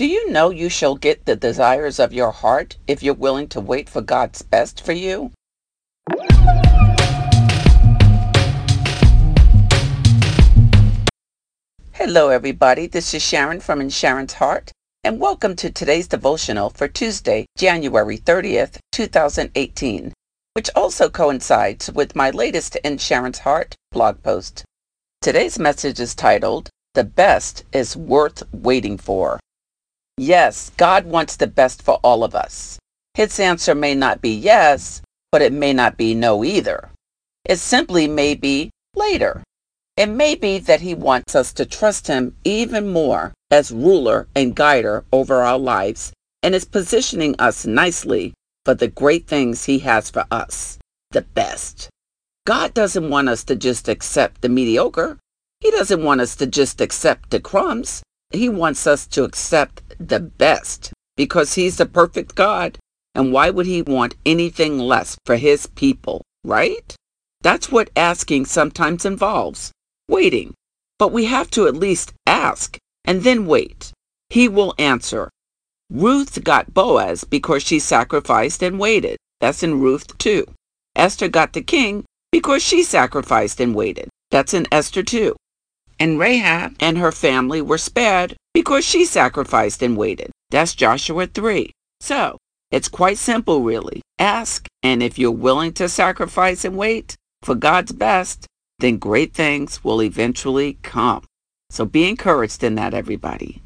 Do you know you shall get the desires of your heart if you're willing to wait for God's best for you? Hello, everybody. This is Sharon from In Sharon's Heart, and welcome to today's devotional for Tuesday, January 30th, 2018, which also coincides with my latest In Sharon's Heart blog post. Today's message is titled, The Best is Worth Waiting For. Yes, God wants the best for all of us. His answer may not be yes, but it may not be no either. It simply may be later. It may be that He wants us to trust Him even more as ruler and guider over our lives and is positioning us nicely for the great things He has for us, the best. God doesn't want us to just accept the mediocre. He doesn't want us to just accept the crumbs. He wants us to accept the best because He's the perfect God. And why would He want anything less for His people, right? That's what asking sometimes involves waiting. But we have to at least ask and then wait. He will answer. Ruth got Boaz because she sacrificed and waited. That's in Ruth 2. Esther got the king because she sacrificed and waited. That's in Esther 2. And Rahab and her family were spared because she sacrificed and waited. That's Joshua 3. So, it's quite simple, really. Ask, and if you're willing to sacrifice and wait for God's best, then great things will eventually come. So be encouraged in that, everybody.